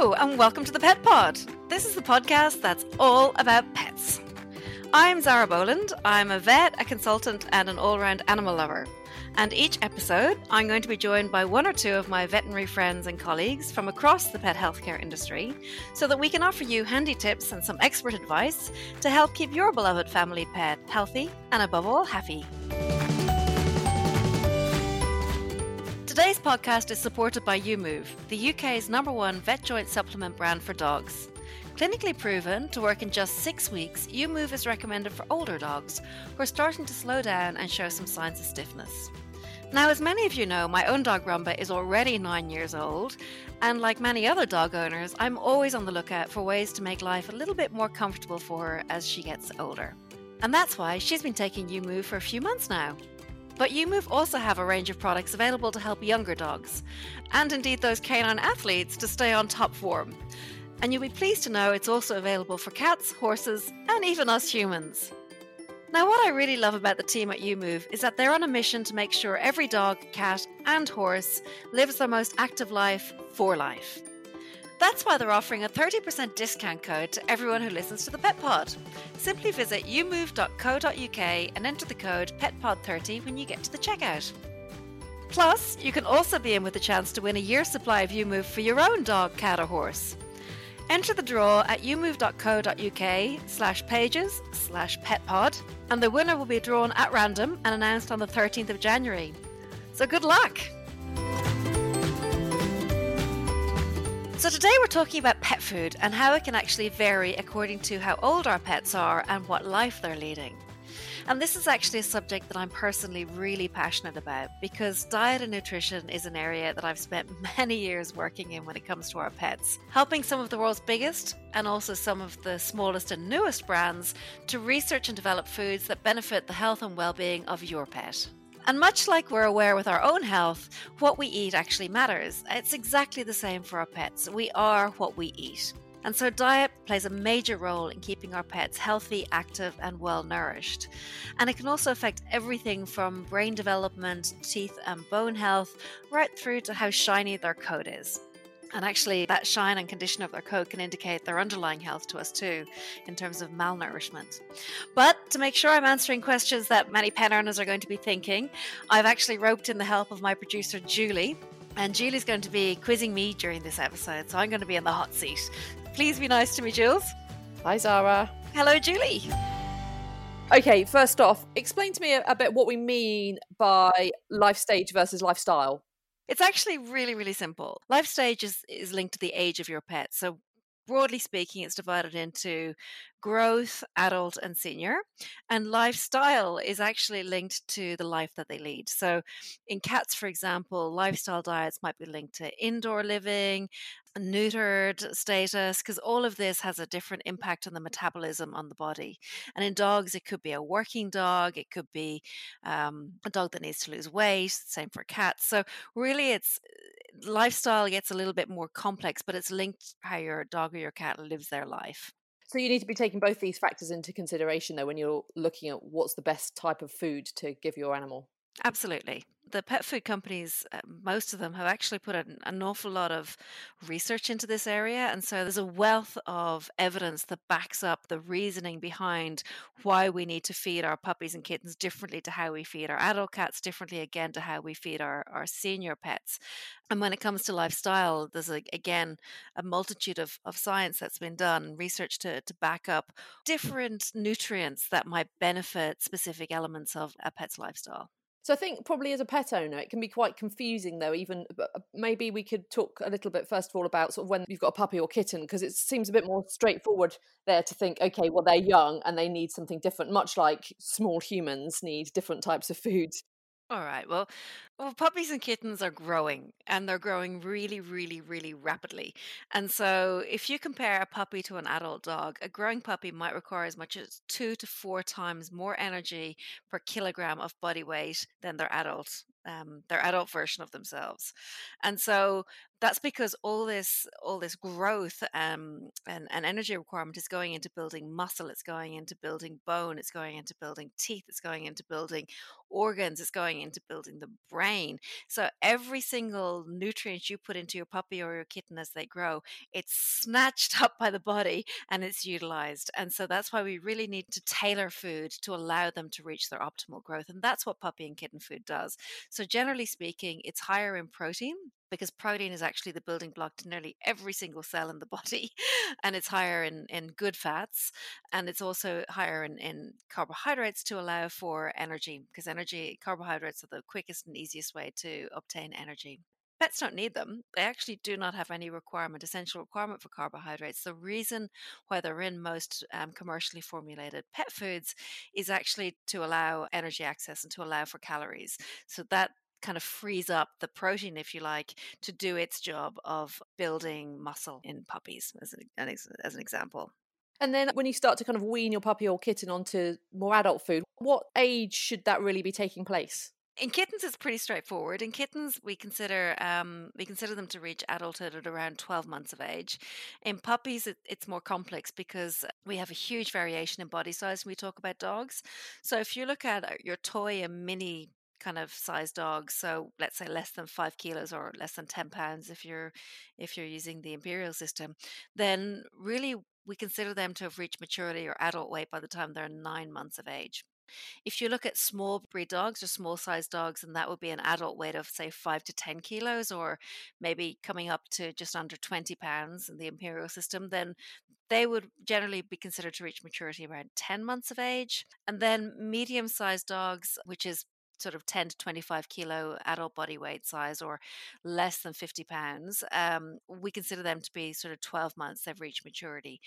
Hello, and welcome to the Pet Pod. This is the podcast that's all about pets. I'm Zara Boland. I'm a vet, a consultant, and an all round animal lover. And each episode, I'm going to be joined by one or two of my veterinary friends and colleagues from across the pet healthcare industry so that we can offer you handy tips and some expert advice to help keep your beloved family pet healthy and, above all, happy. Podcast is supported by YuMOVE, the UK's number one vet joint supplement brand for dogs. Clinically proven to work in just six weeks, YuMOVE is recommended for older dogs who are starting to slow down and show some signs of stiffness. Now, as many of you know, my own dog Rumba is already nine years old, and like many other dog owners, I'm always on the lookout for ways to make life a little bit more comfortable for her as she gets older. And that's why she's been taking YuMOVE for a few months now. But YuMOVE also have a range of products available to help younger dogs, and indeed those canine athletes to stay on top form. And you'll be pleased to know it's also available for cats, horses, and even us humans. Now, what I really love about the team at YuMOVE is that they're on a mission to make sure every dog, cat, and horse lives their most active life for life. That's why they're offering a 30% discount code to everyone who listens to the Pet Pod. Simply visit yumove.co.uk and enter the code PETPOD30 when you get to the checkout. Plus, you can also be in with a chance to win a year's supply of YuMOVE for your own dog, cat, or horse. Enter the draw at yumove.co.uk slash pages slash petpod, and the winner will be drawn at random and announced on the 13th of January. So good luck! So, today we're talking about pet food and how it can actually vary according to how old our pets are and what life they're leading. And this is actually a subject that I'm personally really passionate about because diet and nutrition is an area that I've spent many years working in when it comes to our pets, helping some of the world's biggest and also some of the smallest and newest brands to research and develop foods that benefit the health and well being of your pet. And much like we're aware with our own health, what we eat actually matters. It's exactly the same for our pets. We are what we eat. And so, diet plays a major role in keeping our pets healthy, active, and well nourished. And it can also affect everything from brain development, teeth and bone health, right through to how shiny their coat is. And actually, that shine and condition of their coat can indicate their underlying health to us too, in terms of malnourishment. But to make sure I'm answering questions that many pet owners are going to be thinking, I've actually roped in the help of my producer, Julie. And Julie's going to be quizzing me during this episode, so I'm going to be in the hot seat. Please be nice to me, Jules. Hi, Zara. Hello, Julie. Okay, first off, explain to me a, a bit what we mean by life stage versus lifestyle. It's actually really, really simple. Life stage is, is linked to the age of your pet. So, broadly speaking, it's divided into growth, adult, and senior. And lifestyle is actually linked to the life that they lead. So, in cats, for example, lifestyle diets might be linked to indoor living, neutered status, because all of this has a different impact on the metabolism on the body. And in dogs, it could be a working dog, it could be um, a dog that needs to lose weight, same for cats. So, really, it's lifestyle gets a little bit more complex, but it's linked to how your dog or your cat lives their life. So you need to be taking both these factors into consideration though when you're looking at what's the best type of food to give your animal. Absolutely. The pet food companies, uh, most of them have actually put an, an awful lot of research into this area. And so there's a wealth of evidence that backs up the reasoning behind why we need to feed our puppies and kittens differently to how we feed our adult cats, differently again to how we feed our, our senior pets. And when it comes to lifestyle, there's a, again a multitude of, of science that's been done, research to, to back up different nutrients that might benefit specific elements of a pet's lifestyle. So I think probably as a pet owner, it can be quite confusing though. Even uh, maybe we could talk a little bit first of all about sort of when you've got a puppy or kitten, because it seems a bit more straightforward there to think, okay, well they're young and they need something different, much like small humans need different types of foods. All right. Well, well, puppies and kittens are growing and they're growing really, really, really rapidly. And so, if you compare a puppy to an adult dog, a growing puppy might require as much as two to four times more energy per kilogram of body weight than their adult um, their adult version of themselves. And so that's because all this all this growth um, and, and energy requirement is going into building muscle, it's going into building bone, it's going into building teeth, it's going into building organs, it's going into building the brain. So every single nutrient you put into your puppy or your kitten as they grow, it's snatched up by the body and it's utilized. And so that's why we really need to tailor food to allow them to reach their optimal growth. And that's what puppy and kitten food does. So, generally speaking, it's higher in protein because protein is actually the building block to nearly every single cell in the body and it's higher in, in good fats and it's also higher in, in carbohydrates to allow for energy because energy carbohydrates are the quickest and easiest way to obtain energy Pets don't need them. They actually do not have any requirement, essential requirement for carbohydrates. The reason why they're in most um, commercially formulated pet foods is actually to allow energy access and to allow for calories. So that kind of frees up the protein, if you like, to do its job of building muscle in puppies, as an, as an example. And then when you start to kind of wean your puppy or kitten onto more adult food, what age should that really be taking place? In kittens, it's pretty straightforward. In kittens, we consider um, we consider them to reach adulthood at around twelve months of age. In puppies, it, it's more complex because we have a huge variation in body size when we talk about dogs. So if you look at uh, your toy and mini kind of size dogs so let's say less than five kilos or less than 10 pounds if you're if you're using the imperial system then really we consider them to have reached maturity or adult weight by the time they're nine months of age if you look at small breed dogs or small sized dogs, and that would be an adult weight of, say, five to 10 kilos, or maybe coming up to just under 20 pounds in the imperial system, then they would generally be considered to reach maturity around 10 months of age. And then medium sized dogs, which is sort of 10 to 25 kilo adult body weight size or less than 50 pounds, um, we consider them to be sort of 12 months they've reached maturity.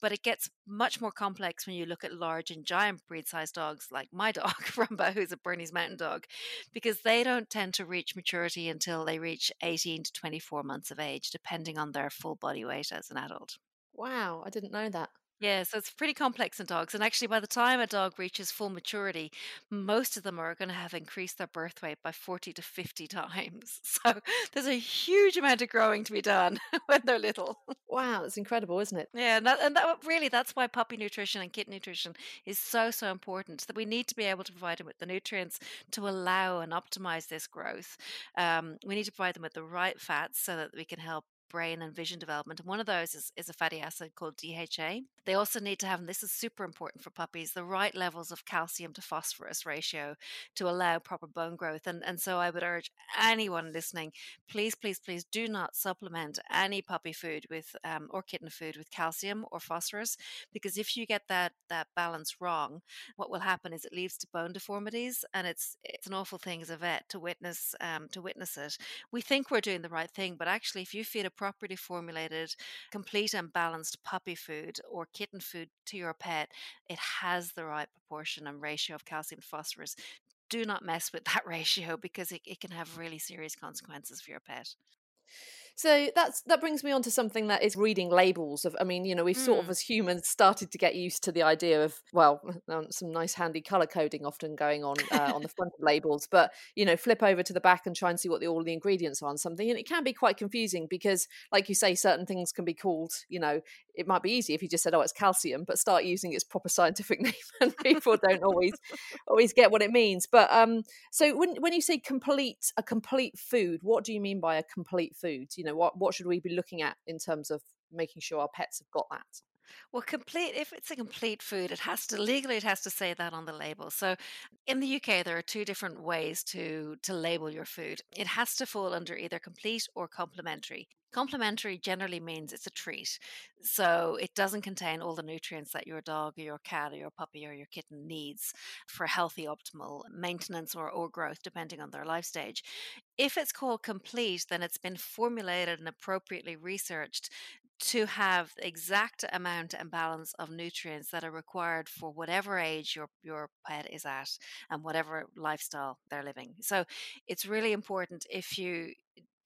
But it gets much more complex when you look at large and giant breed sized dogs like my dog, Rumba, who's a Bernese Mountain Dog, because they don't tend to reach maturity until they reach 18 to 24 months of age, depending on their full body weight as an adult. Wow, I didn't know that. Yeah, so it's pretty complex in dogs. And actually, by the time a dog reaches full maturity, most of them are going to have increased their birth weight by 40 to 50 times. So there's a huge amount of growing to be done when they're little. Wow, that's incredible, isn't it? Yeah, and, that, and that really, that's why puppy nutrition and kitten nutrition is so, so important. That we need to be able to provide them with the nutrients to allow and optimize this growth. Um, we need to provide them with the right fats so that we can help brain and vision development. And one of those is, is a fatty acid called DHA. They also need to have, and this is super important for puppies, the right levels of calcium to phosphorus ratio to allow proper bone growth. And, and so I would urge anyone listening, please, please, please do not supplement any puppy food with um, or kitten food with calcium or phosphorus, because if you get that that balance wrong, what will happen is it leads to bone deformities, and it's it's an awful thing as a vet to witness um, to witness it. We think we're doing the right thing, but actually, if you feed a properly formulated, complete and balanced puppy food or kitten food to your pet, it has the right proportion and ratio of calcium to phosphorus. Do not mess with that ratio because it, it can have really serious consequences for your pet. So that's that brings me on to something that is reading labels of I mean, you know, we've mm. sort of mm. as humans started to get used to the idea of well, um, some nice handy color coding often going on uh, on the front of labels, but you know, flip over to the back and try and see what the, all the ingredients are on something and it can be quite confusing because like you say certain things can be called, you know, it might be easy if you just said oh it's calcium, but start using its proper scientific name and people don't always always get what it means. But um so when when you say complete a complete food, what do you mean by a complete food? You know, what what should we be looking at in terms of making sure our pets have got that? Well, complete if it's a complete food, it has to legally it has to say that on the label. So in the UK there are two different ways to to label your food. It has to fall under either complete or complementary. Complementary generally means it's a treat. So it doesn't contain all the nutrients that your dog or your cat or your puppy or your kitten needs for healthy optimal maintenance or, or growth depending on their life stage. If it's called complete, then it's been formulated and appropriately researched to have the exact amount and balance of nutrients that are required for whatever age your your pet is at and whatever lifestyle they're living. So it's really important if you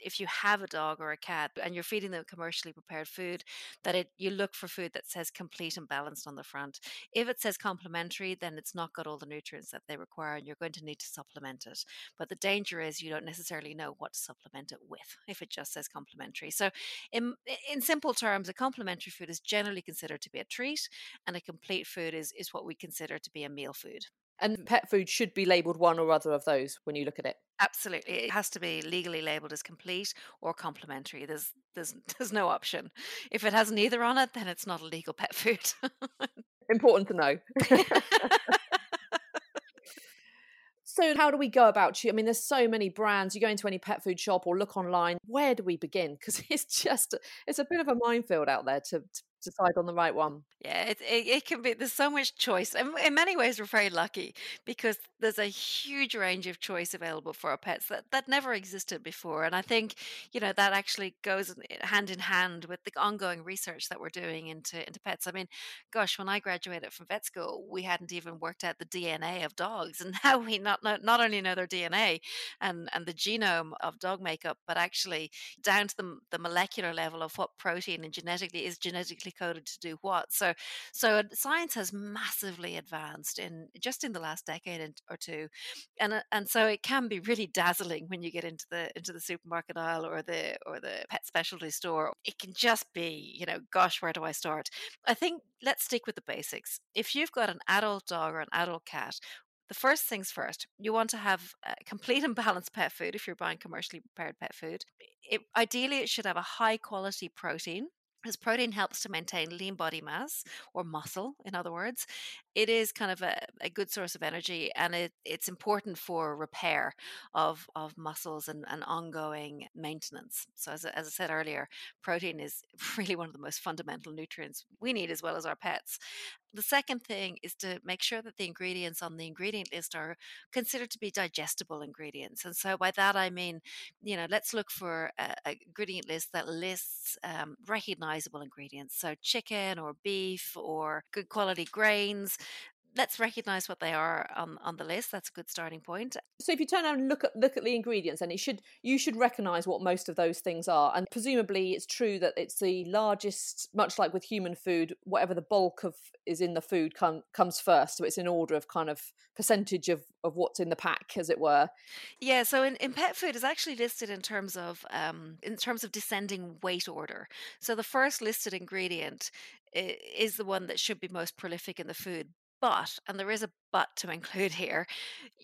if you have a dog or a cat and you're feeding them commercially prepared food, that it you look for food that says complete and balanced on the front. If it says complementary, then it's not got all the nutrients that they require, and you're going to need to supplement it. But the danger is you don't necessarily know what to supplement it with if it just says complementary. So, in in simple terms, a complementary food is generally considered to be a treat, and a complete food is is what we consider to be a meal food. And pet food should be labelled one or other of those when you look at it. Absolutely, it has to be legally labelled as complete or complementary. There's there's there's no option. If it has neither on it, then it's not a legal pet food. Important to know. so how do we go about you i mean there's so many brands you go into any pet food shop or look online where do we begin because it's just it's a bit of a minefield out there to, to decide on the right one. Yeah, it, it, it, can be, there's so much choice. And in many ways, we're very lucky because there's a huge range of choice available for our pets that, that never existed before. And I think, you know, that actually goes hand in hand with the ongoing research that we're doing into, into pets. I mean, gosh, when I graduated from vet school, we hadn't even worked out the DNA of dogs. And now we not, not, not only know their DNA and, and the genome of dog makeup, but actually down to the, the molecular level of what protein and genetically is genetically coded to do what. So, so science has massively advanced in just in the last decade or two, and uh, and so it can be really dazzling when you get into the into the supermarket aisle or the or the pet specialty store. It can just be, you know, gosh, where do I start? I think let's stick with the basics. If you've got an adult dog or an adult cat, the first things first, you want to have complete and balanced pet food if you're buying commercially prepared pet food. It, ideally, it should have a high quality protein as protein helps to maintain lean body mass or muscle, in other words, it is kind of a, a good source of energy and it, it's important for repair of, of muscles and, and ongoing maintenance. So, as, as I said earlier, protein is really one of the most fundamental nutrients we need as well as our pets. The second thing is to make sure that the ingredients on the ingredient list are considered to be digestible ingredients. And so by that I mean, you know, let's look for a, a ingredient list that lists um, recognizable ingredients. So chicken or beef or good quality grains let's recognize what they are on, on the list that's a good starting point. So if you turn around and look at look at the ingredients and it should you should recognize what most of those things are and presumably it's true that it's the largest much like with human food whatever the bulk of is in the food com- comes first so it's in order of kind of percentage of of what's in the pack as it were. Yeah so in, in pet food is actually listed in terms of um in terms of descending weight order. So the first listed ingredient is the one that should be most prolific in the food but, and there is a but to include here,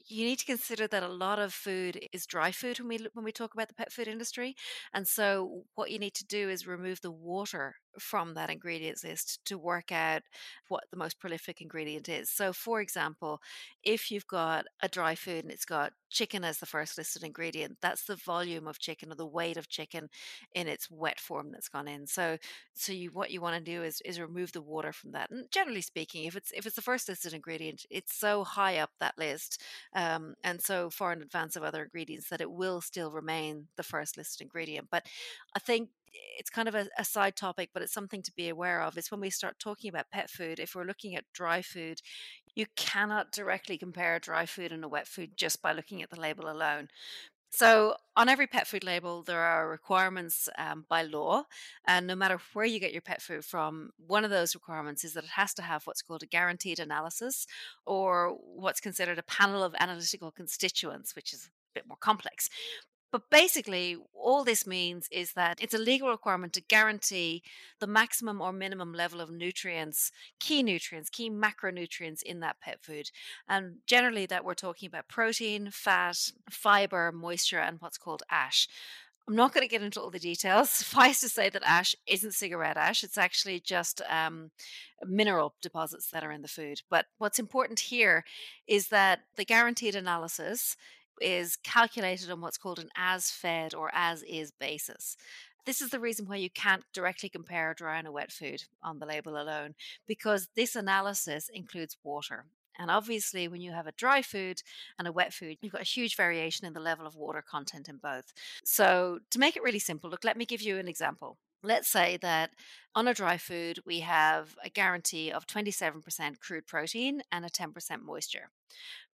you need to consider that a lot of food is dry food when we when we talk about the pet food industry, and so what you need to do is remove the water from that ingredients list to work out what the most prolific ingredient is. So, for example, if you've got a dry food and it's got chicken as the first listed ingredient, that's the volume of chicken or the weight of chicken in its wet form that's gone in. So, so you what you want to do is is remove the water from that. And generally speaking, if it's if it's the first listed ingredient, it's so high up that list um, and so far in advance of other ingredients that it will still remain the first listed ingredient. But I think it's kind of a, a, side topic, but it's something to be aware of. Is when we start talking about pet food, if we're looking at dry food, you cannot directly compare dry food and a wet food just by looking at the label alone So, on every pet food label, there are requirements um, by law. And no matter where you get your pet food from, one of those requirements is that it has to have what's called a guaranteed analysis or what's considered a panel of analytical constituents, which is a bit more complex. But basically, all this means is that it's a legal requirement to guarantee the maximum or minimum level of nutrients, key nutrients, key macronutrients in that pet food. And generally, that we're talking about protein, fat, fiber, moisture, and what's called ash. I'm not going to get into all the details. Suffice to say that ash isn't cigarette ash. It's actually just um, mineral deposits that are in the food. But what's important here is that the guaranteed analysis is calculated on what's called an as fed or as is basis. This is the reason why you can't directly compare a dry and a wet food on the label alone, because this analysis includes water. And obviously, when you have a dry food and a wet food, you've got a huge variation in the level of water content in both. So, to make it really simple, look, let me give you an example. Let's say that on a dry food, we have a guarantee of 27% crude protein and a 10% moisture.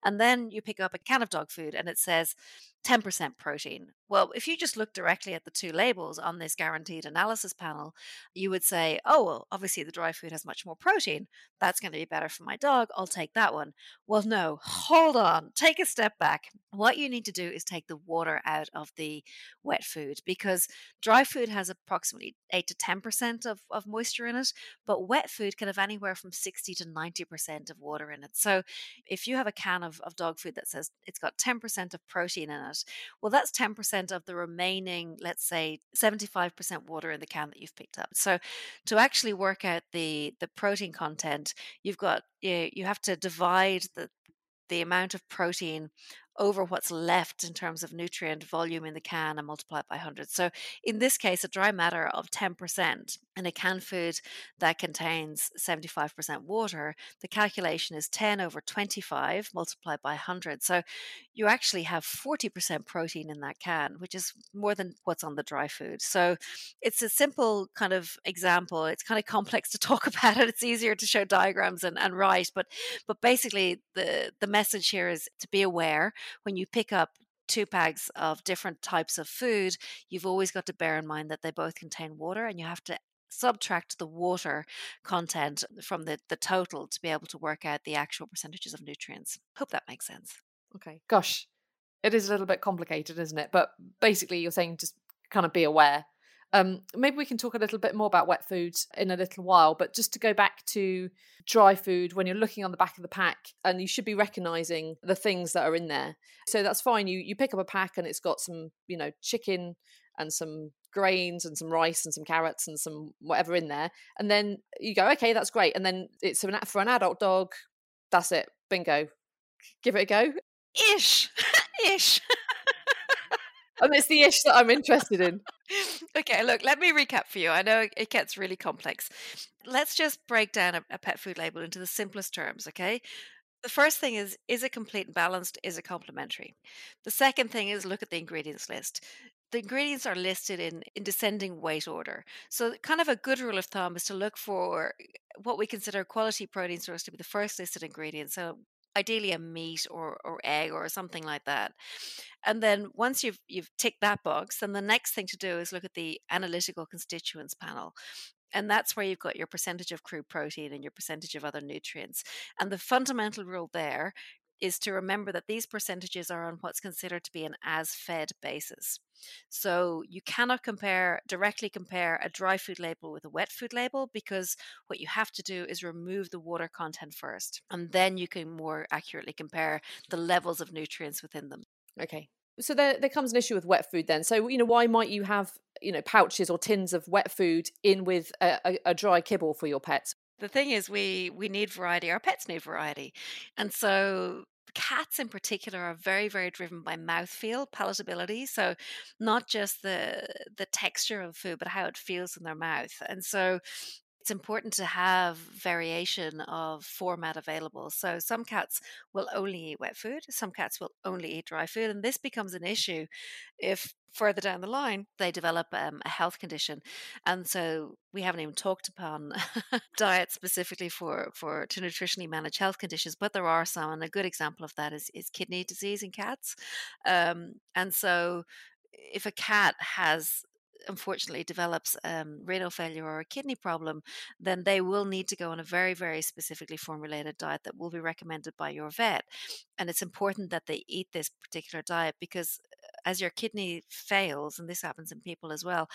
And then you pick up a can of dog food and it says 10% protein. Well, if you just look directly at the two labels on this guaranteed analysis panel, you would say, oh, well, obviously the dry food has much more protein. That's going to be better for my dog. I'll take that one. Well, no, hold on. Take a step back. What you need to do is take the water out of the wet food because dry food has approximately 8 to 10% of, of moisture in it, but wet food can have anywhere from 60 to 90% of water in it. So if you have a can of, of dog food that says it's got 10% of protein in it, well, that's 10% of the remaining, let's say, 75% water in the can that you've picked up. So to actually work out the, the protein content, you've got, you, you have to divide the, the amount of protein over what's left in terms of nutrient volume in the can and multiply it by 100. So in this case, a dry matter of 10% in a canned food that contains 75% water, the calculation is 10 over 25 multiplied by 100. So you actually have 40% protein in that can, which is more than what's on the dry food. So it's a simple kind of example. It's kind of complex to talk about it. It's easier to show diagrams and, and write, but but basically the the message here is to be aware when you pick up two bags of different types of food, you've always got to bear in mind that they both contain water and you have to subtract the water content from the, the total to be able to work out the actual percentages of nutrients. Hope that makes sense. Okay. Gosh, it is a little bit complicated, isn't it? But basically, you're saying just kind of be aware um, maybe we can talk a little bit more about wet foods in a little while, but just to go back to dry food, when you're looking on the back of the pack, and you should be recognizing the things that are in there. So that's fine. You you pick up a pack and it's got some, you know, chicken and some grains and some rice and some carrots and some whatever in there, and then you go, okay, that's great. And then it's for an adult dog. That's it. Bingo. Give it a go. Ish. Ish and it's the ish that I'm interested in. okay, look, let me recap for you. I know it gets really complex. Let's just break down a, a pet food label into the simplest terms, okay? The first thing is is it complete and balanced? Is it complementary? The second thing is look at the ingredients list. The ingredients are listed in, in descending weight order. So, kind of a good rule of thumb is to look for eh, what we consider quality protein source to be the first listed ingredient. So, ideally a meat or, or egg or something like that. And then once you've you've ticked that box, then the next thing to do is look at the analytical constituents panel. And that's where you've got your percentage of crude protein and your percentage of other nutrients. And the fundamental rule there is to remember that these percentages are on what's considered to be an as fed basis. So you cannot compare directly compare a dry food label with a wet food label because what you have to do is remove the water content first and then you can more accurately compare the levels of nutrients within them. Okay. So there, there comes an issue with wet food then. So, you know, why might you have, you know, pouches or tins of wet food in with a, a, a dry kibble for your pets? The thing is we we need variety our pets need variety and so cats in particular are very very driven by mouthfeel palatability so not just the the texture of food but how it feels in their mouth and so it's important to have variation of format available. So some cats will only eat wet food, some cats will only eat dry food, and this becomes an issue if further down the line they develop um, a health condition and so we haven't even talked upon diet specifically for for to nutritionally manage health conditions but there are some and a good example of that is is kidney disease in cats um, and so if a cat has unfortunately develops um, renal failure or a kidney problem, then they will need to go on a very, very specifically formulated diet that will be recommended by your vet. And it's important that they eat this particular diet because uh, as your kidney fails, and this happens in people as well,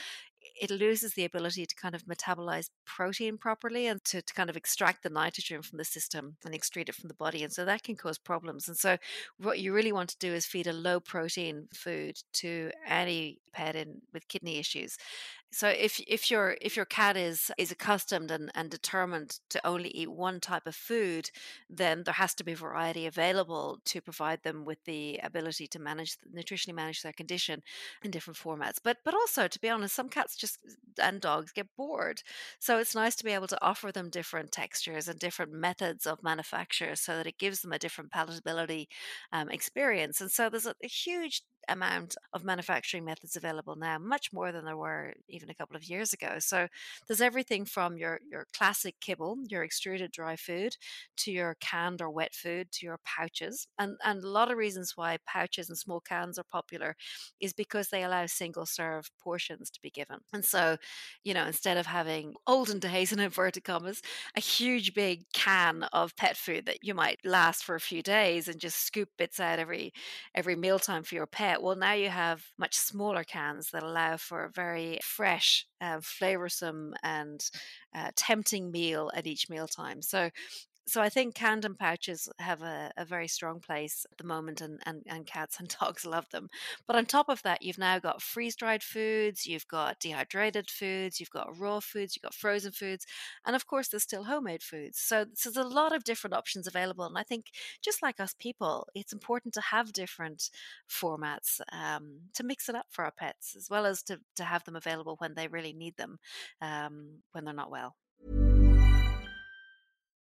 it loses the ability to kind of metabolize protein properly and to, to kind of extract the nitrogen from the system and extrude it from the body. And so that can cause problems. And so what you really want to do is feed a low protein food to any pet in with kidney issues. So if if your if your cat is is accustomed and, and determined to only eat one type of food, then there has to be variety available to provide them with the ability to manage nutritionally manage their condition in different formats. But but also to be honest, some cats just and dogs get bored. So it's nice to be able to offer them different textures and different methods of manufacture so that it gives them a different palatability um, experience. And so there's a, a huge amount of manufacturing methods available now, much more than there were even a couple of years ago. So there's everything from your your classic kibble, your extruded dry food, to your canned or wet food, to your pouches. And and a lot of reasons why pouches and small cans are popular is because they allow single serve portions to be given. And so, you know, instead of having olden days in inverted commas, a huge big can of pet food that you might last for a few days and just scoop bits out every every mealtime for your pet well, now you have much smaller cans that allow for a very fresh, uh, flavorsome, and uh, tempting meal at each mealtime. So so I think canned and pouches have a, a, very strong place at the moment, and, and, and cats and dogs love them. But on top of that, you've now got freeze dried foods, you've got dehydrated foods, you've got raw foods, you've got frozen foods, and of course, there's still homemade foods. So, so there's a lot of different options available. And I think just like us people, it's important to have different formats um, to mix it up for our pets, as well as to, to have them available when they really need them um, when they're not well.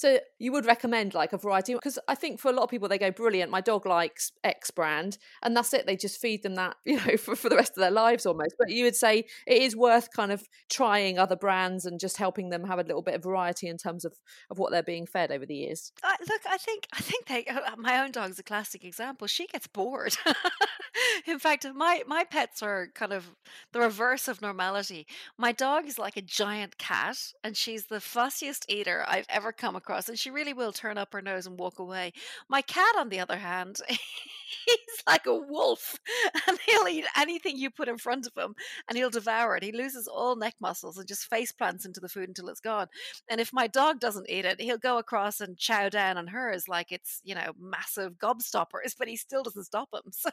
So you would recommend like a variety because I think for a lot of people they go brilliant. My dog likes X brand, and that's it. They just feed them that you know for, for the rest of their lives almost. But you would say it is worth kind of trying other brands and just helping them have a little bit of variety in terms of of what they're being fed over the years. Uh, look, I think I think they. Uh, my own dog's a classic example. She gets bored. in fact, my my pets are kind of the reverse of normality. My dog is like a giant cat, and she's the fussiest eater I've ever come across across, and she really will turn up her nose and walk away. My cat, on the other hand, he's like a wolf, and he'll eat anything you put in front of him, and he'll devour it. He loses all neck muscles and just face plants into the food until it's gone. And if my dog doesn't eat it, he'll go across and chow down on hers like it's you know massive gobstoppers, but he still doesn't stop him. So,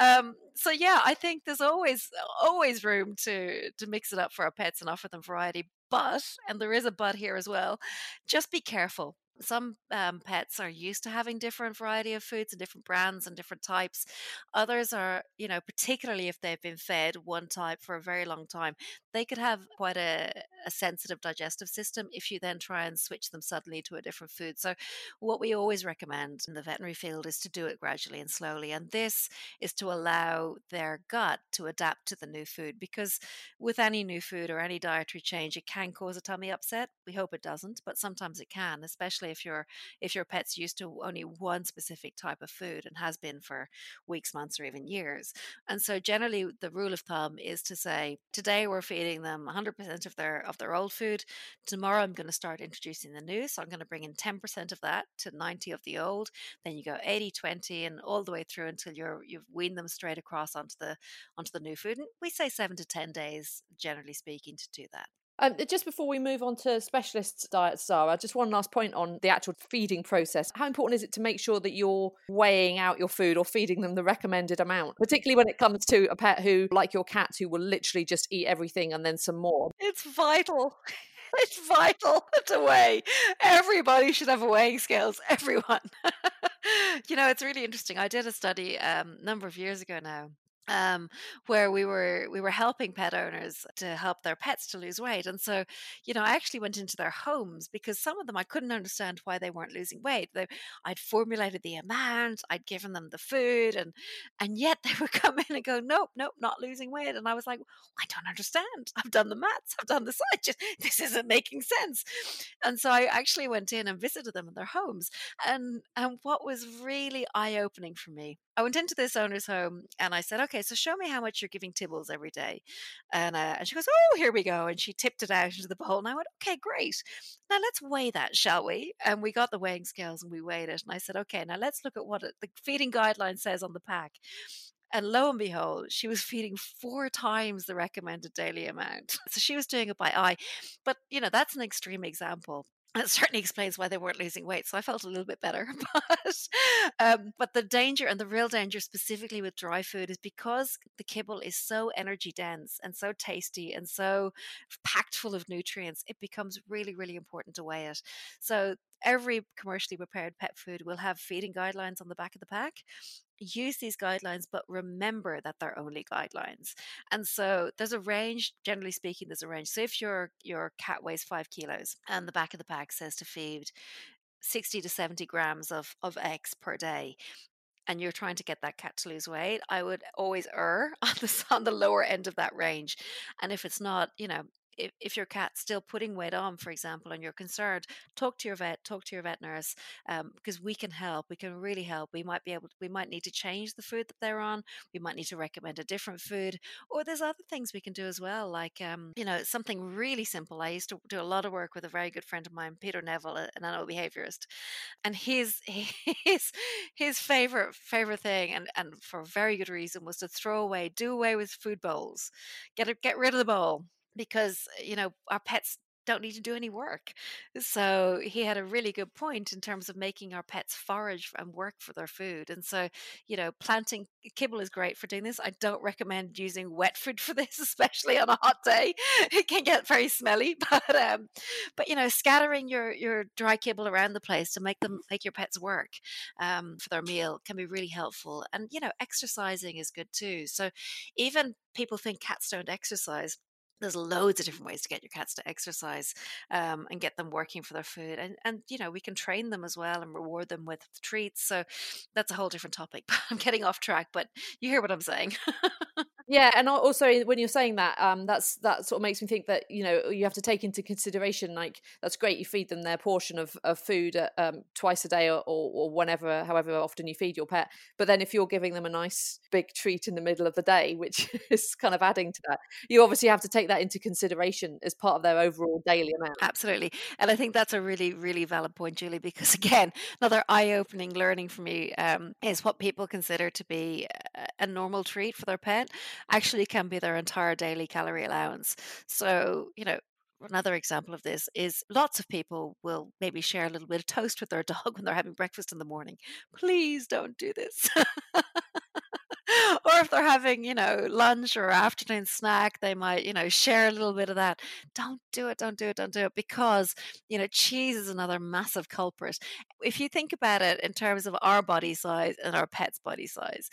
um, so yeah, I think there's always always room to to mix it up for our pets and offer them variety but, and there is a but here as well, just be careful some um, pets are used to having different variety of foods and different brands and different types. Others are you know particularly if they've been fed one type for a very long time they could have quite a, a sensitive digestive system if you then try and switch them suddenly to a different food. So what we always recommend in the veterinary field is to do it gradually and slowly and this is to allow their gut to adapt to the new food because with any new food or any dietary change it can cause a tummy upset. We hope it doesn't but sometimes it can especially if your if your pet's used to only one specific type of food and has been for weeks months or even years. And so generally the rule of thumb is to say today we're feeding them 100% of their of their old food. Tomorrow i'm going to start introducing the new so i'm going to bring in 10% of that to 90 of the old. Then you go 80 20 and all the way through until you're you've weaned them straight across onto the onto the new food. And we say 7 to 10 days generally speaking to do that um, just before we move on to specialist diets, Zara, just one last point on the actual feeding process. How important is it to make sure that you're weighing out your food or feeding them the recommended amount, particularly when it comes to a pet who, like your cat, who will literally just eat everything and then some more? It's vital. It's vital to weigh. Everybody should have weighing scales. Everyone. you know, it's really interesting. I did a study um, a number of years ago now um, where we were we were helping pet owners to help their pets to lose weight. And so you know i actually went into their homes because some of them i couldn't understand why they weren't losing weight. They, i'd formulated the amount i'd given them the food and and yet they would come in and go nope nope not losing weight. And i was like i don't understand. I've done the maths i've done the science this isn't making sense. And so i actually went in and visited them in their homes. And and what was really eye-opening for me I went into this owner's home and I said, okay, so show me how much you're giving Tibbles every day. And, uh, and she goes, oh, here we go. And she tipped it out into the bowl. And I went, okay, great. Now let's weigh that, shall we? And we got the weighing scales and we weighed it. And I said, okay, now let's look at what the feeding guideline says on the pack. And lo and behold, she was feeding four times the recommended daily amount. So she was doing it by eye. But, you know, that's an extreme example that certainly explains why they weren't losing weight. So I felt a little bit better. but, um, but the danger and the real danger specifically with dry food is because the kibble is so energy dense and so tasty and so packed full of nutrients, it becomes really, really important to weigh it. So every commercially prepared pet food will have feeding guidelines on the back of the pack use these guidelines, but remember that they're only guidelines. And so there's a range, generally speaking, there's a range. So if your your cat weighs five kilos and the back of the pack says to feed 60 to 70 grams of, of X per day, and you're trying to get that cat to lose weight, I would always err on the on the lower end of that range. And if it's not, you know, if, if your cat's still putting weight on, for example, and you're concerned, talk to your vet, talk to your vet nurse, um, because we can help. We can really help. We might be able, to, we might need to change the food that they're on. We might need to recommend a different food, or there's other things we can do as well, like um, you know something really simple. I used to do a lot of work with a very good friend of mine, Peter Neville, an animal behaviorist, and his his his favorite favorite thing, and and for very good reason, was to throw away, do away with food bowls, get it, get rid of the bowl because you know our pets don't need to do any work. So he had a really good point in terms of making our pets forage and work for their food. And so, you know, planting kibble is great for doing this. I don't recommend using wet food for this, especially on a hot day. It can get very smelly, but um, but you know, scattering your your dry kibble around the place to make them make your pets work um, for their meal can be really helpful. And you know, exercising is good too. So even people think cats don't exercise there's loads of different ways to get your cats to exercise um, and get them working for their food and and you know we can train them as well and reward them with treats so that's a whole different topic i'm getting off track but you hear what i'm saying yeah and also when you're saying that um that's that sort of makes me think that you know you have to take into consideration like that's great you feed them their portion of, of food at, um, twice a day or, or, whenever however often you feed your pet. But then if you're giving them a nice big treat in the middle of the day which is kind of adding to that you obviously have to take that into consideration as part of their overall daily amount. Absolutely and i think that's a really really valid point julie because again another eye-opening learning for me um, is what people consider to be a normal treat for their pet actually can be their entire daily calorie allowance. So, you know, another example of this is lots of people will maybe share a little bit of toast with their dog when they're having breakfast in the morning. Please don't do this. or if they're having, you know, lunch or afternoon snack, they might, you know, share a little bit of that. Don't do it, don't do it, don't do it, because, you know, cheese is another massive culprit. If you think about it in terms of our body size and our pet's body size,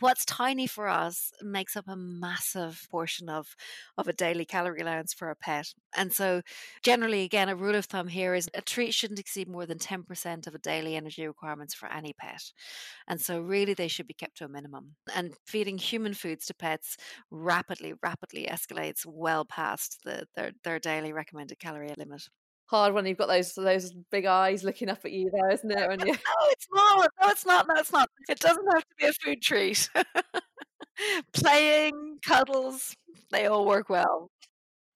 what's tiny for us makes up a massive portion of of a daily calorie allowance for a pet. And so generally again a rule of thumb here is a treat shouldn't exceed more than 10% of a daily energy requirements for any pet. And so really they should be kept to a minimum. And feeding human foods to pets rapidly rapidly escalates well past the, their, their daily recommended calorie limit hard when you've got those those big eyes looking up at you there, isn't it? When you... no, it's not. No, it's not. No, it's not. It doesn't have to be a food treat. Playing, cuddles, they all work well.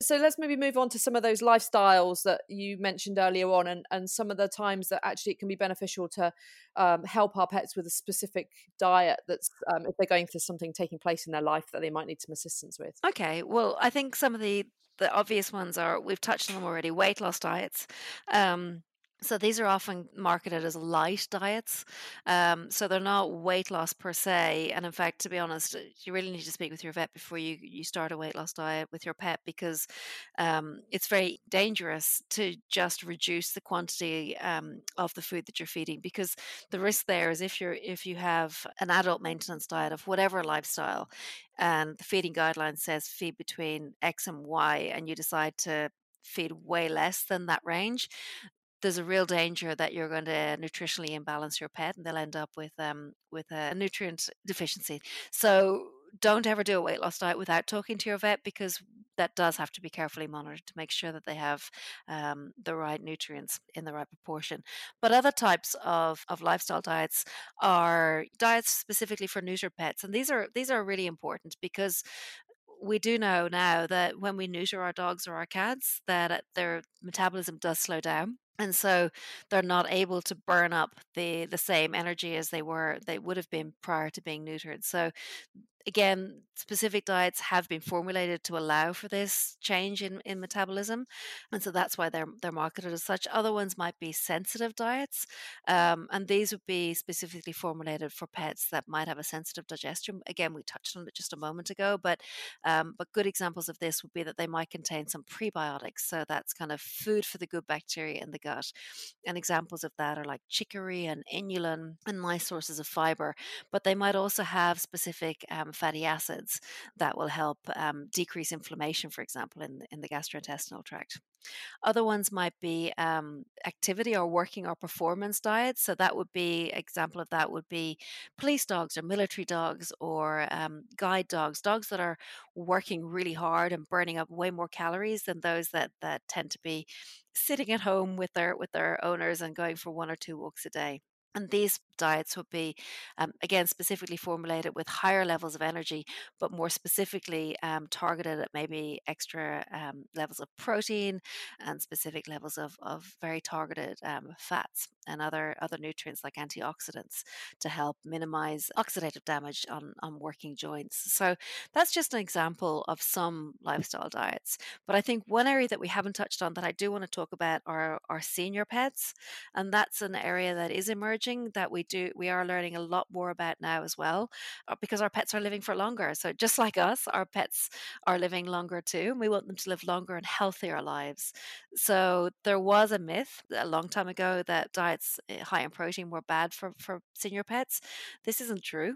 So let's maybe move on to some of those lifestyles that you mentioned earlier on, and, and some of the times that actually it can be beneficial to um, help our pets with a specific diet that's um, if they're going through something taking place in their life that they might need some assistance with. Okay, well, I think some of the the obvious ones are we've touched on them already weight loss diets um, so these are often marketed as light diets. Um, so they're not weight loss per se. And in fact, to be honest, you really need to speak with your vet before you, you start a weight loss diet with your pet because um, it's very dangerous to just reduce the quantity um, of the food that you're feeding. Because the risk there is if you're if you have an adult maintenance diet of whatever lifestyle, and the feeding guideline says feed between X and Y, and you decide to feed way less than that range, there's a real danger that you're going to nutritionally imbalance your pet and they'll end up with um with a nutrient deficiency. So don't ever do a weight loss diet without talking to your vet because that does have to be carefully monitored to make sure that they have um, the right nutrients in the right proportion. But other types of, of lifestyle diets are diets specifically for neutered pets, and these are these are really important because we do know now that when we neuter our dogs or our cats, that uh, their metabolism does slow down and so they're not able to burn up the the same energy as they were they would have been prior to being neutered. So again, specific diets have been formulated to allow for this change in, in metabolism. And so that's why they're, they're marketed as such. Other ones might be sensitive diets. Um, and these would be specifically formulated for pets that might have a sensitive digestion. Again, we touched on it just a moment ago, but, um, but good examples of this would be that they might contain some prebiotics. So that's kind of food for the good bacteria in the gut. And examples of that are like chicory and inulin and nice sources of fiber. But they might also have specific um, fatty acids that will help um, decrease inflammation, for example, in, in the gastrointestinal tract. Other ones might be um, activity or working or performance diets. So that would be example of that would be police dogs or military dogs or um, guide dogs, dogs that are working really hard and burning up way more calories than those that that tend to be sitting at home with their with their owners and going for one or two walks a day. And these diets would be, um, again, specifically formulated with higher levels of energy, but more specifically um, targeted at maybe extra um, levels of protein and specific levels of, of very targeted um, fats and other, other nutrients like antioxidants to help minimize oxidative damage on, on working joints. So that's just an example of some lifestyle diets. But I think one area that we haven't touched on that I do want to talk about are our senior pets. And that's an area that is emerging that we do we are learning a lot more about now as well uh, because our pets are living for longer. So just like us our pets are living longer too and we want them to live longer and healthier lives. So there was a myth a long time ago that diets eh, high in protein were bad for for senior pets. This isn't true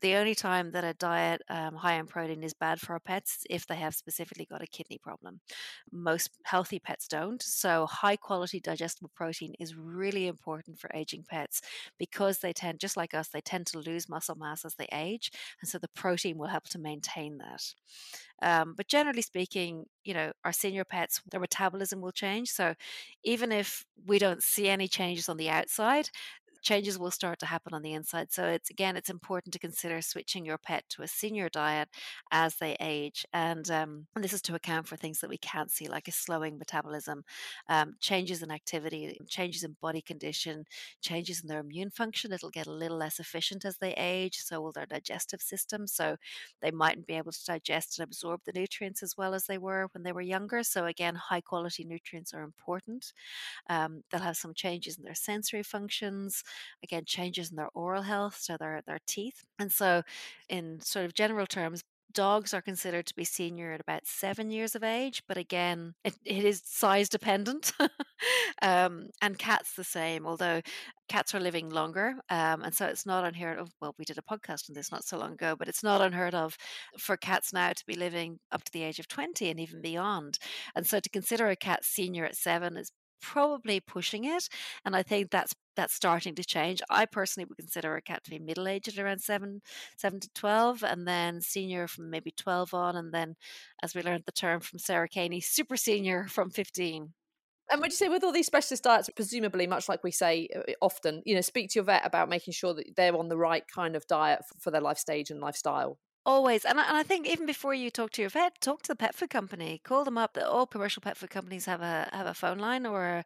the only time that a diet um, high in protein is bad for our pets is if they have specifically got a kidney problem. Most healthy pets don't. So, high quality digestible protein is really important for aging pets because they tend, just like us, they tend to lose muscle mass as they age. And so, the protein will help to maintain that. Um, but generally speaking, you know, our senior pets, their metabolism will change. So, even if we don't see any changes on the outside, changes will start to happen on the inside. So it's again, it's important to consider switching your pet to a senior diet as they age, and, um, this is to account for things that we can't see, like a slowing metabolism, um, changes in activity, changes in body condition, changes in their immune function. It'll get a little less efficient as they age. So will their digestive system. So they mightn't be able to digest and absorb the nutrients as well as they were when they were younger. So again, high quality nutrients are important. Um, they'll have some changes in their sensory functions again, changes in their oral health, so their, their teeth. And so, in sort of general terms, dogs are considered to be senior at about seven years of age, but again, it, it is size dependent. um, and cats the same, although cats are living longer. Um, and so it's not unheard of. Well, we did a podcast on this not so long ago, but it's not unheard of for cats now to be living up to the age of 20 and even beyond. And so to consider a cat senior at seven is probably pushing it and i think that's that's starting to change i personally would consider a cat to be middle aged at around 7 7 to 12 and then senior from maybe 12 on and then as we learned the term from sarah caney super senior from 15 and would you say with all these specialist diets, presumably, much like we say uh, often, you know, speak to your vet about making sure that they're on the right kind of diet for their life stage and lifestyle? Always. And I, and I think even before you talk to your vet, talk to the pet food company. Call them up. All commercial pet food companies have a have a phone line or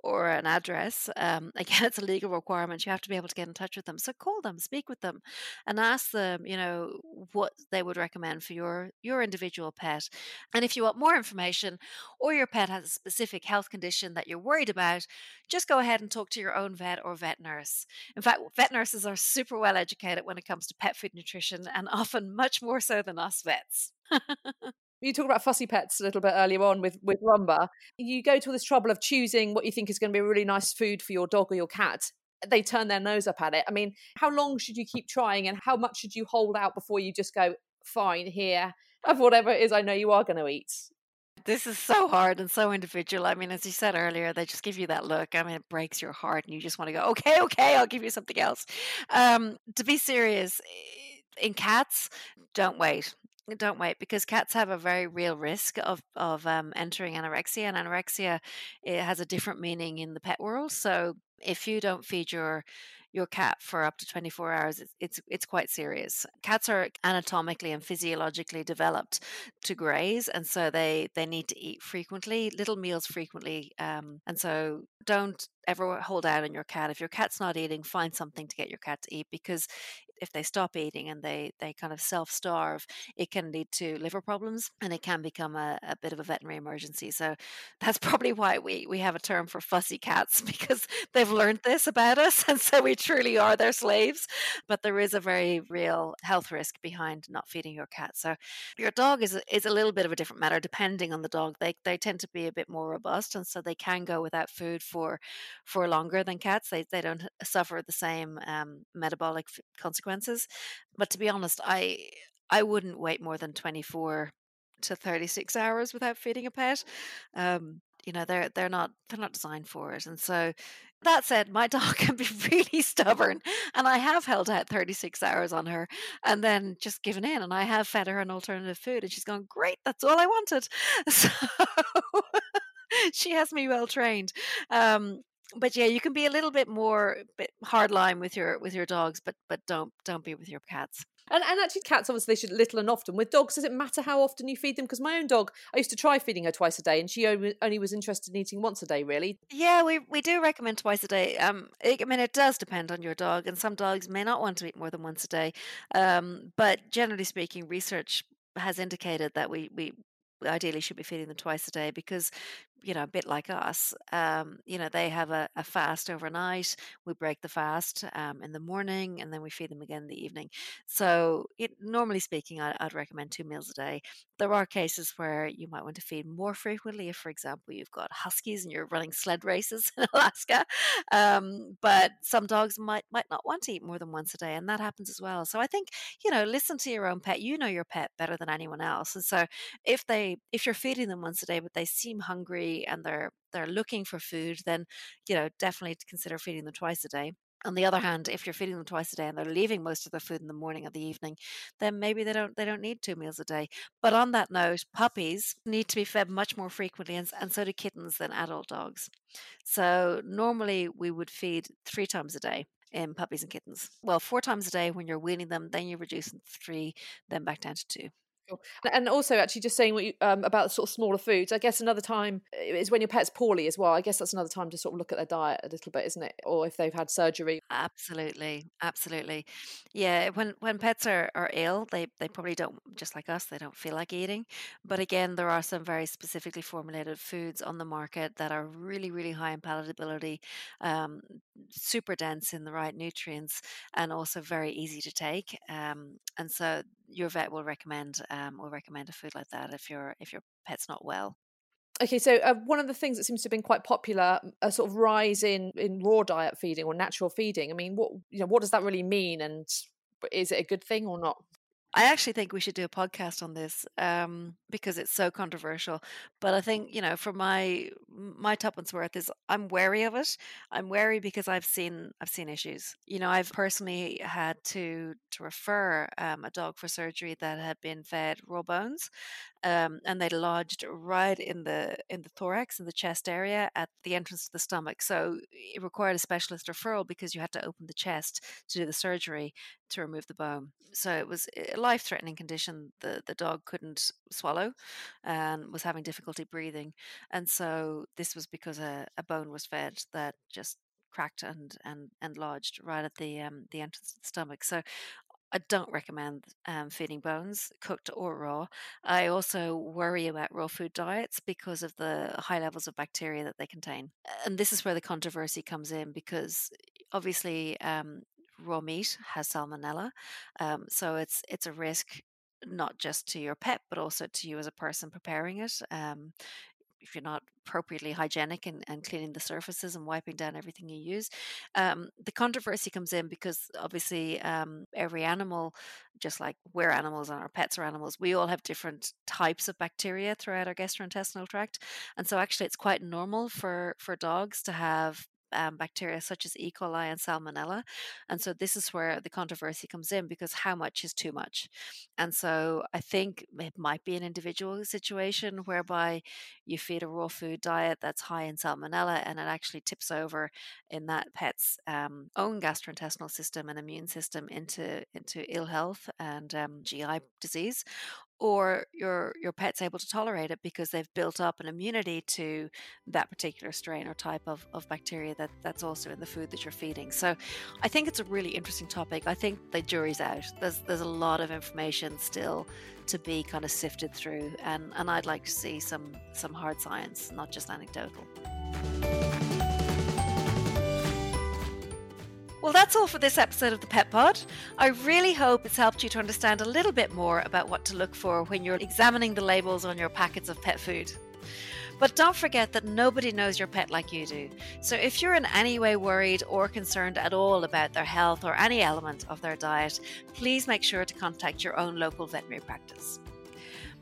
or an address. Um, again, it's a legal requirement. You have to be able to get in touch with them. So call them, speak with them, and ask them, you know, what they would recommend for your your individual pet. And if you want more information, or your pet has a specific health condition that you're worried about, just go ahead and talk to your own vet or vet nurse. In fact, vet nurses are super well educated when it comes to pet food nutrition, and often much more so than us vets. you talked about fussy pets a little bit earlier on with with Rumba. You go to all this trouble of choosing what you think is going to be a really nice food for your dog or your cat. They turn their nose up at it. I mean, how long should you keep trying, and how much should you hold out before you just go, "Fine, here, of whatever it is I know you are going to eat." This is so hard and so individual. I mean, as you said earlier, they just give you that look. I mean, it breaks your heart, and you just want to go, "Okay, okay, I'll give you something else." Um, to be serious, in cats, don't wait don't wait because cats have a very real risk of of um, entering anorexia, and anorexia it has a different meaning in the pet world. So if you don't feed your your cat for up to 24 hours it's, it's it's quite serious cats are anatomically and physiologically developed to graze and so they they need to eat frequently little meals frequently um, and so don't ever hold out on your cat if your cat's not eating find something to get your cat to eat because if they stop eating and they they kind of self starve, it can lead to liver problems and it can become a, a bit of a veterinary emergency. So that's probably why we we have a term for fussy cats because they've learned this about us, and so we truly are their slaves. But there is a very real health risk behind not feeding your cat. So your dog is is a little bit of a different matter depending on the dog. They they tend to be a bit more robust, and so they can go without food for for longer than cats. They they don't suffer the same um, metabolic consequences consequences. But to be honest, I I wouldn't wait more than 24 to 36 hours without feeding a pet. Um, you know, they're they're not they're not designed for it. And so that said, my dog can be really stubborn, and I have held out 36 hours on her and then just given in. And I have fed her an alternative food, and she's gone, Great, that's all I wanted. So she has me well trained. Um, but yeah, you can be a little bit more bit hard line with your with your dogs, but but don't don't be with your cats. And, and actually, cats obviously they should little and often. With dogs, does it matter how often you feed them? Because my own dog, I used to try feeding her twice a day, and she only was interested in eating once a day. Really? Yeah, we we do recommend twice a day. Um, I mean, it does depend on your dog, and some dogs may not want to eat more than once a day. Um, but generally speaking, research has indicated that we we ideally should be feeding them twice a day because you know, a bit like us, um, you know, they have a, a, fast overnight. We break the fast um, in the morning and then we feed them again in the evening. So, it, normally speaking, I, would recommend two meals a day. There are cases where you might want to feed more frequently. If, for example, you've got huskies and you're running sled races in Alaska, um, but some dogs might might not want to eat more than once a day, and that happens as well. So, I think you know, listen to your own pet. You know your pet better than anyone else, and so if they if you're feeding them once a day, but they seem hungry and they're they're looking for food, then you know definitely consider feeding them twice a day. On the other hand, if you're feeding them twice a day and they're leaving most of their food in the morning or the evening, then maybe they don't they don't need two meals a day. But on that note, puppies need to be fed much more frequently, and, and so do kittens than adult dogs. So normally we would feed three times a day in puppies and kittens. Well, four times a day when you're weaning them, then you reduce to three, then back down to two. And also, actually, just saying what you, um, about the sort of smaller foods. I guess another time is when your pet's poorly as well. I guess that's another time to sort of look at their diet a little bit, isn't it? Or if they've had surgery. Absolutely, absolutely. Yeah, when when pets are, are ill, they they probably don't just like us. They don't feel like eating. But again, there are some very specifically formulated foods on the market that are really really high in palatability, um, super dense in the right nutrients, and also very easy to take. Um, and so your vet will recommend um, will recommend a food like that if your if your pet's not well. Okay, so uh, one of the things that seems to have been quite popular, a sort of rise in in raw diet feeding or natural feeding. I mean, what you know, what does that really mean, and is it a good thing or not? I actually think we should do a podcast on this um, because it's so controversial. But I think you know, for my my tuppence worth is I'm wary of it. I'm wary because I've seen I've seen issues. You know, I've personally had to to refer um, a dog for surgery that had been fed raw bones, um, and they lodged right in the in the thorax in the chest area at the entrance to the stomach. So it required a specialist referral because you had to open the chest to do the surgery to remove the bone. So it was a life threatening condition. The the dog couldn't swallow and was having difficulty breathing, and so this was because a, a bone was fed that just cracked and and and lodged right at the um, the entrance of the stomach. So I don't recommend um, feeding bones, cooked or raw. I also worry about raw food diets because of the high levels of bacteria that they contain. And this is where the controversy comes in because obviously um, raw meat has salmonella, um, so it's it's a risk not just to your pet but also to you as a person preparing it. Um, if you're not appropriately hygienic and, and cleaning the surfaces and wiping down everything you use. Um, the controversy comes in because obviously um, every animal, just like we're animals and our pets are animals, we all have different types of bacteria throughout our gastrointestinal tract. And so actually it's quite normal for, for dogs to have um, bacteria such as E. coli and Salmonella. And so this is where the controversy comes in because how much is too much? And so I think it might be an individual situation whereby you feed a raw food diet that's high in Salmonella and it actually tips over in that pet's um, own gastrointestinal system and immune system into, into ill health and um, GI disease or your your pet's able to tolerate it because they've built up an immunity to that particular strain or type of, of bacteria that that's also in the food that you're feeding. So i think it's a really interesting topic. I think the jury's out. There's there's a lot of information still to be kind of sifted through and and i'd like to see some some hard science not just anecdotal well, that's all for this episode of the Pet Pod. I really hope it's helped you to understand a little bit more about what to look for when you're examining the labels on your packets of pet food. But don't forget that nobody knows your pet like you do. So if you're in any way worried or concerned at all about their health or any element of their diet, please make sure to contact your own local veterinary practice.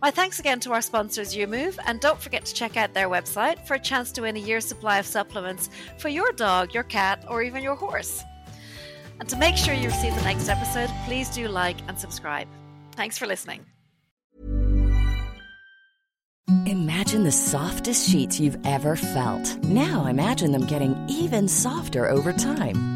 My thanks again to our sponsors, YuMOVE, and don't forget to check out their website for a chance to win a year's supply of supplements for your dog, your cat, or even your horse. And to make sure you receive the next episode, please do like and subscribe. Thanks for listening. Imagine the softest sheets you've ever felt. Now imagine them getting even softer over time.